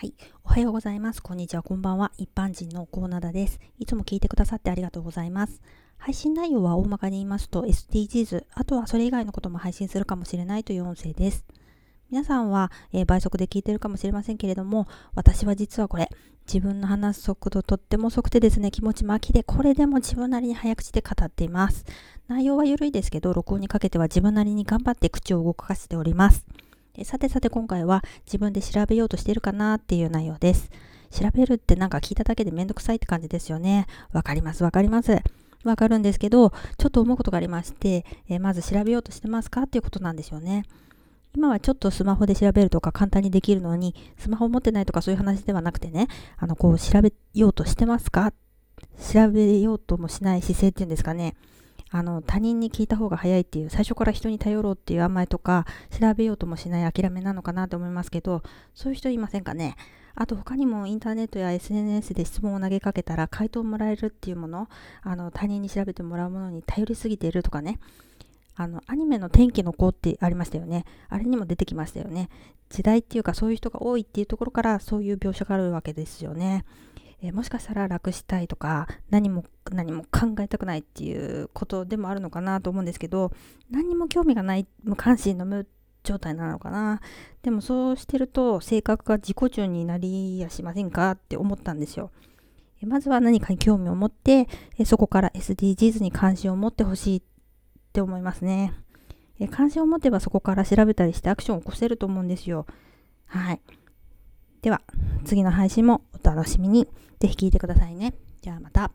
はい。おはようございます。こんにちは。こんばんは。一般人のコーナーです。いつも聞いてくださってありがとうございます。配信内容は大まかに言いますと SDGs、あとはそれ以外のことも配信するかもしれないという音声です。皆さんは、えー、倍速で聞いてるかもしれませんけれども、私は実はこれ、自分の話す速度とっても遅くてですね、気持ち巻きで、これでも自分なりに早口で語っています。内容は緩いですけど、録音にかけては自分なりに頑張って口を動かしております。さてさて今回は自分で調べようとしてるかなっていう内容です。調べるってなんか聞いただけでめんどくさいって感じですよね。わかります、わかります。わかるんですけど、ちょっと思うことがありまして、え、まず調べようとしてますかっていうことなんですよね。今はちょっとスマホで調べるとか簡単にできるのに、スマホ持ってないとかそういう話ではなくてね、あの、こう調べようとしてますか？調べようともしない姿勢っていうんですかね。あの他人に聞いた方が早いっていう最初から人に頼ろうっていう甘えとか調べようともしない諦めなのかなと思いますけどそういう人いませんかね？あと他にもインターネットや SNS で質問を投げかけたら回答をもらえるっていうものあの他人に調べてもらうものに頼りすぎているとかね。あのアニメの天気の子ってありましたよね。あれにも出てきましたよね。時代っていうかそういう人が多いっていうところからそういう描写があるわけですよね。えー、もしかしたら楽したいとか何も何も考えたくないっていうことでもあるのかなと思うんですけど何にも興味がない無関心の無状態なのかな。でもそうしてると性格が自己中になりやしませんかって思ったんですよ。まずは何かに興味を持ってえそこから SDGs に関心を持ってほしいって思いますね。え関心を持てばそこから調べたりしてアクションを起こせると思うんですよ。はい。では。次の配信もお楽しみに。ぜひ聞いてくださいね。じゃあまた。